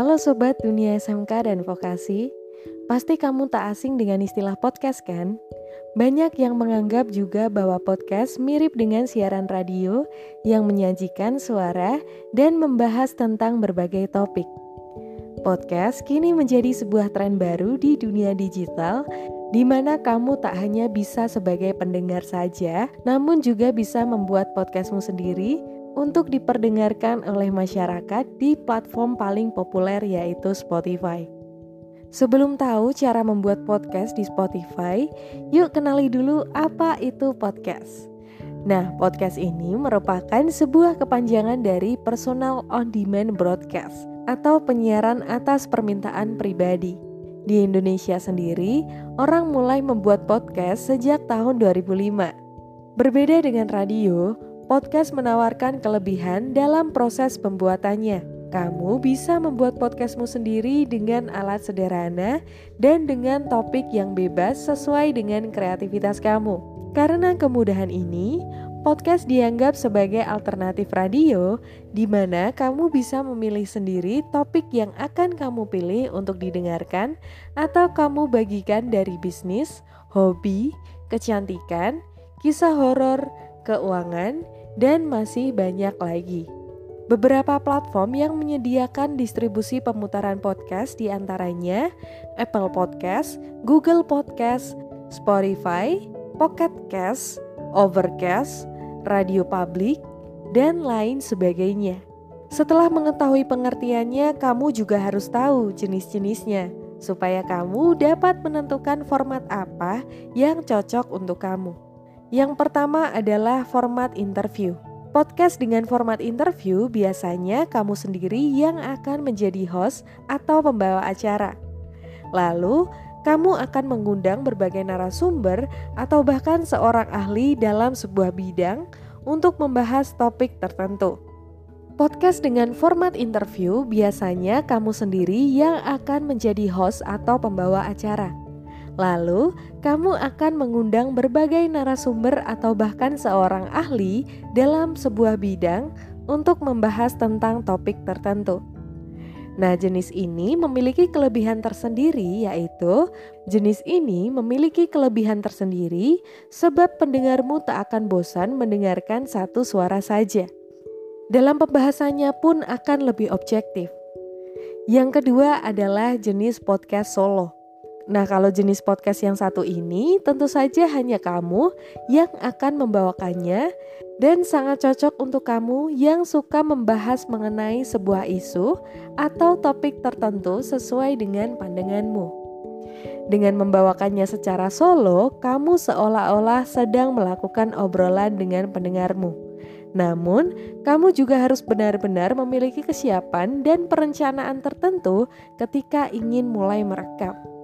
Halo sobat dunia SMK dan vokasi, pasti kamu tak asing dengan istilah podcast kan? Banyak yang menganggap juga bahwa podcast mirip dengan siaran radio yang menyajikan suara dan membahas tentang berbagai topik. Podcast kini menjadi sebuah tren baru di dunia digital di mana kamu tak hanya bisa sebagai pendengar saja, namun juga bisa membuat podcastmu sendiri untuk diperdengarkan oleh masyarakat di platform paling populer yaitu Spotify. Sebelum tahu cara membuat podcast di Spotify, yuk kenali dulu apa itu podcast. Nah, podcast ini merupakan sebuah kepanjangan dari personal on demand broadcast atau penyiaran atas permintaan pribadi. Di Indonesia sendiri, orang mulai membuat podcast sejak tahun 2005. Berbeda dengan radio, podcast menawarkan kelebihan dalam proses pembuatannya. Kamu bisa membuat podcastmu sendiri dengan alat sederhana dan dengan topik yang bebas sesuai dengan kreativitas kamu. Karena kemudahan ini, Podcast dianggap sebagai alternatif radio di mana kamu bisa memilih sendiri topik yang akan kamu pilih untuk didengarkan atau kamu bagikan dari bisnis, hobi, kecantikan, kisah horor, keuangan, dan masih banyak lagi. Beberapa platform yang menyediakan distribusi pemutaran podcast di antaranya Apple Podcast, Google Podcast, Spotify, Pocket Cast, Overcast, radio publik, dan lain sebagainya. Setelah mengetahui pengertiannya, kamu juga harus tahu jenis-jenisnya supaya kamu dapat menentukan format apa yang cocok untuk kamu. Yang pertama adalah format interview. Podcast dengan format interview biasanya kamu sendiri yang akan menjadi host atau pembawa acara. Lalu, kamu akan mengundang berbagai narasumber atau bahkan seorang ahli dalam sebuah bidang untuk membahas topik tertentu. Podcast dengan format interview biasanya kamu sendiri yang akan menjadi host atau pembawa acara. Lalu, kamu akan mengundang berbagai narasumber atau bahkan seorang ahli dalam sebuah bidang untuk membahas tentang topik tertentu. Nah, jenis ini memiliki kelebihan tersendiri, yaitu jenis ini memiliki kelebihan tersendiri sebab pendengarmu tak akan bosan mendengarkan satu suara saja. Dalam pembahasannya pun akan lebih objektif. Yang kedua adalah jenis podcast solo. Nah, kalau jenis podcast yang satu ini, tentu saja hanya kamu yang akan membawakannya, dan sangat cocok untuk kamu yang suka membahas mengenai sebuah isu atau topik tertentu sesuai dengan pandanganmu. Dengan membawakannya secara solo, kamu seolah-olah sedang melakukan obrolan dengan pendengarmu. Namun, kamu juga harus benar-benar memiliki kesiapan dan perencanaan tertentu ketika ingin mulai merekam.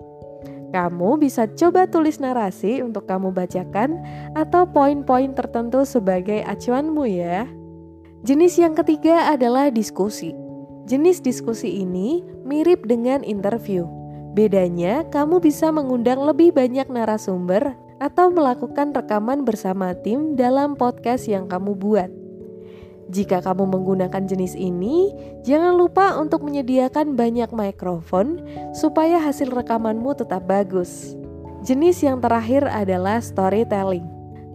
Kamu bisa coba tulis narasi untuk kamu bacakan atau poin-poin tertentu sebagai acuanmu ya. Jenis yang ketiga adalah diskusi. Jenis diskusi ini mirip dengan interview. Bedanya, kamu bisa mengundang lebih banyak narasumber atau melakukan rekaman bersama tim dalam podcast yang kamu buat. Jika kamu menggunakan jenis ini, jangan lupa untuk menyediakan banyak mikrofon supaya hasil rekamanmu tetap bagus. Jenis yang terakhir adalah storytelling.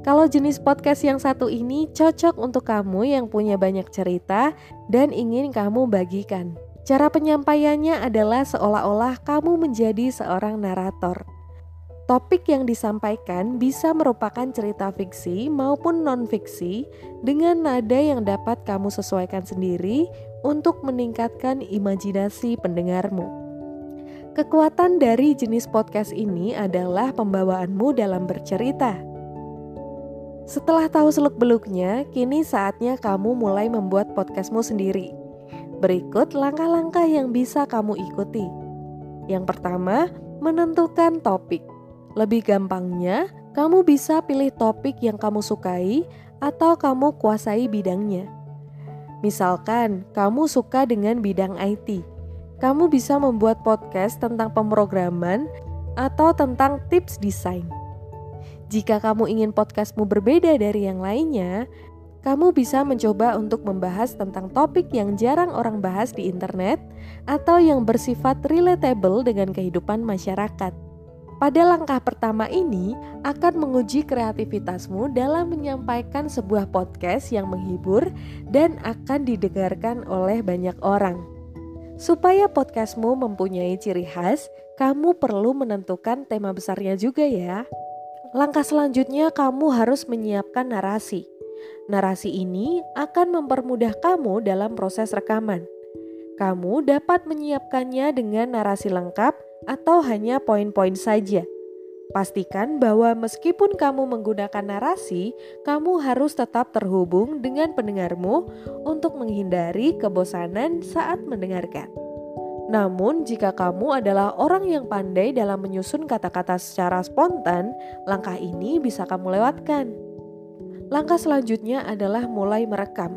Kalau jenis podcast yang satu ini cocok untuk kamu yang punya banyak cerita dan ingin kamu bagikan. Cara penyampaiannya adalah seolah-olah kamu menjadi seorang narator. Topik yang disampaikan bisa merupakan cerita fiksi maupun non-fiksi dengan nada yang dapat kamu sesuaikan sendiri untuk meningkatkan imajinasi pendengarmu. Kekuatan dari jenis podcast ini adalah pembawaanmu dalam bercerita. Setelah tahu seluk-beluknya, kini saatnya kamu mulai membuat podcastmu sendiri. Berikut langkah-langkah yang bisa kamu ikuti. Yang pertama, menentukan topik. Lebih gampangnya, kamu bisa pilih topik yang kamu sukai atau kamu kuasai bidangnya. Misalkan, kamu suka dengan bidang IT. Kamu bisa membuat podcast tentang pemrograman atau tentang tips desain. Jika kamu ingin podcastmu berbeda dari yang lainnya, kamu bisa mencoba untuk membahas tentang topik yang jarang orang bahas di internet atau yang bersifat relatable dengan kehidupan masyarakat. Pada langkah pertama ini akan menguji kreativitasmu dalam menyampaikan sebuah podcast yang menghibur dan akan didengarkan oleh banyak orang. Supaya podcastmu mempunyai ciri khas, kamu perlu menentukan tema besarnya juga ya. Langkah selanjutnya kamu harus menyiapkan narasi. Narasi ini akan mempermudah kamu dalam proses rekaman. Kamu dapat menyiapkannya dengan narasi lengkap atau hanya poin-poin saja. Pastikan bahwa meskipun kamu menggunakan narasi, kamu harus tetap terhubung dengan pendengarmu untuk menghindari kebosanan saat mendengarkan. Namun, jika kamu adalah orang yang pandai dalam menyusun kata-kata secara spontan, langkah ini bisa kamu lewatkan. Langkah selanjutnya adalah mulai merekam.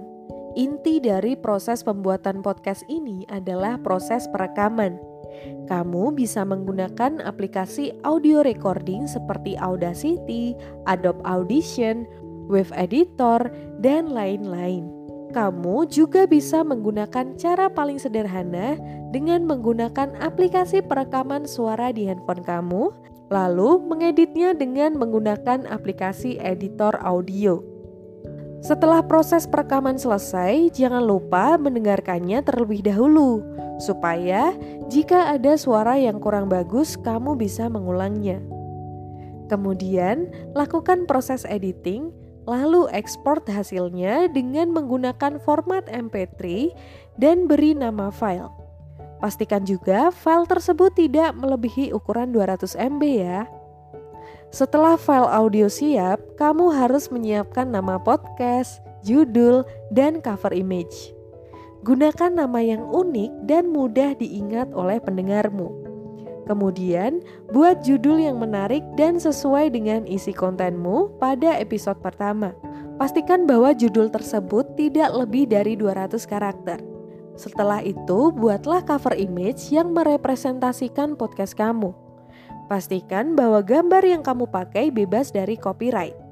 Inti dari proses pembuatan podcast ini adalah proses perekaman kamu bisa menggunakan aplikasi audio recording seperti Audacity, Adobe Audition, Wave Editor, dan lain-lain. Kamu juga bisa menggunakan cara paling sederhana dengan menggunakan aplikasi perekaman suara di handphone kamu, lalu mengeditnya dengan menggunakan aplikasi editor audio. Setelah proses perekaman selesai, jangan lupa mendengarkannya terlebih dahulu, supaya jika ada suara yang kurang bagus, kamu bisa mengulangnya. Kemudian, lakukan proses editing, lalu ekspor hasilnya dengan menggunakan format MP3 dan beri nama file. Pastikan juga file tersebut tidak melebihi ukuran 200 MB ya. Setelah file audio siap, kamu harus menyiapkan nama podcast, judul, dan cover image. Gunakan nama yang unik dan mudah diingat oleh pendengarmu. Kemudian, buat judul yang menarik dan sesuai dengan isi kontenmu pada episode pertama. Pastikan bahwa judul tersebut tidak lebih dari 200 karakter. Setelah itu, buatlah cover image yang merepresentasikan podcast kamu. Pastikan bahwa gambar yang kamu pakai bebas dari copyright.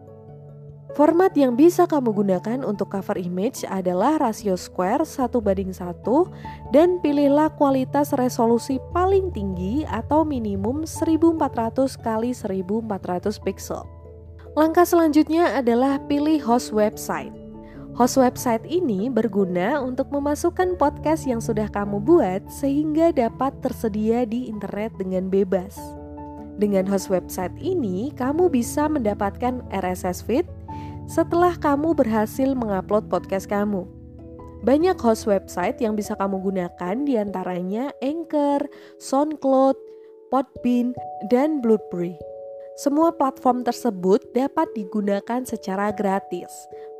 Format yang bisa kamu gunakan untuk cover image adalah rasio square 1 banding 1 dan pilihlah kualitas resolusi paling tinggi atau minimum 1400 x 1400 pixel. Langkah selanjutnya adalah pilih host website. Host website ini berguna untuk memasukkan podcast yang sudah kamu buat sehingga dapat tersedia di internet dengan bebas. Dengan host website ini, kamu bisa mendapatkan RSS feed setelah kamu berhasil mengupload podcast kamu. Banyak host website yang bisa kamu gunakan di antaranya Anchor, SoundCloud, Podbean, dan Blueberry. Semua platform tersebut dapat digunakan secara gratis,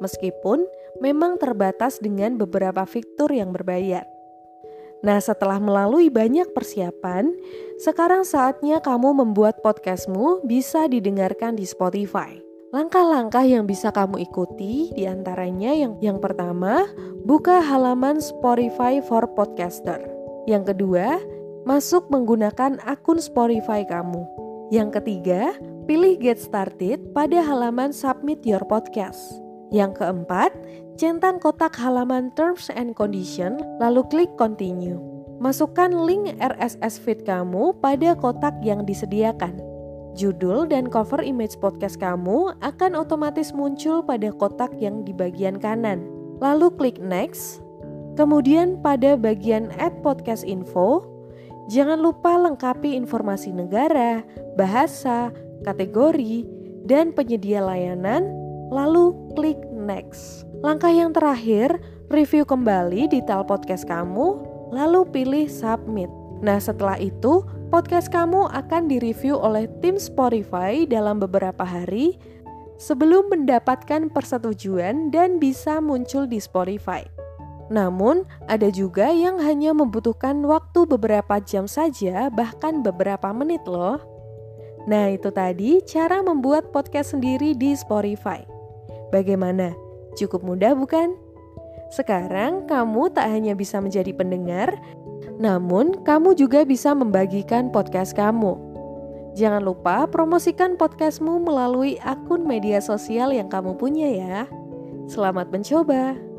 meskipun memang terbatas dengan beberapa fitur yang berbayar. Nah, setelah melalui banyak persiapan, sekarang saatnya kamu membuat podcastmu bisa didengarkan di Spotify. Langkah-langkah yang bisa kamu ikuti di antaranya yang yang pertama, buka halaman Spotify for Podcaster. Yang kedua, masuk menggunakan akun Spotify kamu. Yang ketiga, pilih Get Started pada halaman Submit Your Podcast. Yang keempat, Centang kotak halaman Terms and Condition, lalu klik Continue. Masukkan link RSS feed kamu pada kotak yang disediakan. Judul dan cover image podcast kamu akan otomatis muncul pada kotak yang di bagian kanan. Lalu klik Next. Kemudian pada bagian Add Podcast Info, jangan lupa lengkapi informasi negara, bahasa, kategori, dan penyedia layanan, lalu klik Next. Langkah yang terakhir, review kembali detail podcast kamu, lalu pilih submit. Nah, setelah itu, podcast kamu akan direview oleh tim Spotify dalam beberapa hari sebelum mendapatkan persetujuan dan bisa muncul di Spotify. Namun, ada juga yang hanya membutuhkan waktu beberapa jam saja, bahkan beberapa menit loh. Nah, itu tadi cara membuat podcast sendiri di Spotify. Bagaimana? Cukup mudah bukan? Sekarang kamu tak hanya bisa menjadi pendengar, namun kamu juga bisa membagikan podcast kamu. Jangan lupa promosikan podcastmu melalui akun media sosial yang kamu punya ya. Selamat mencoba!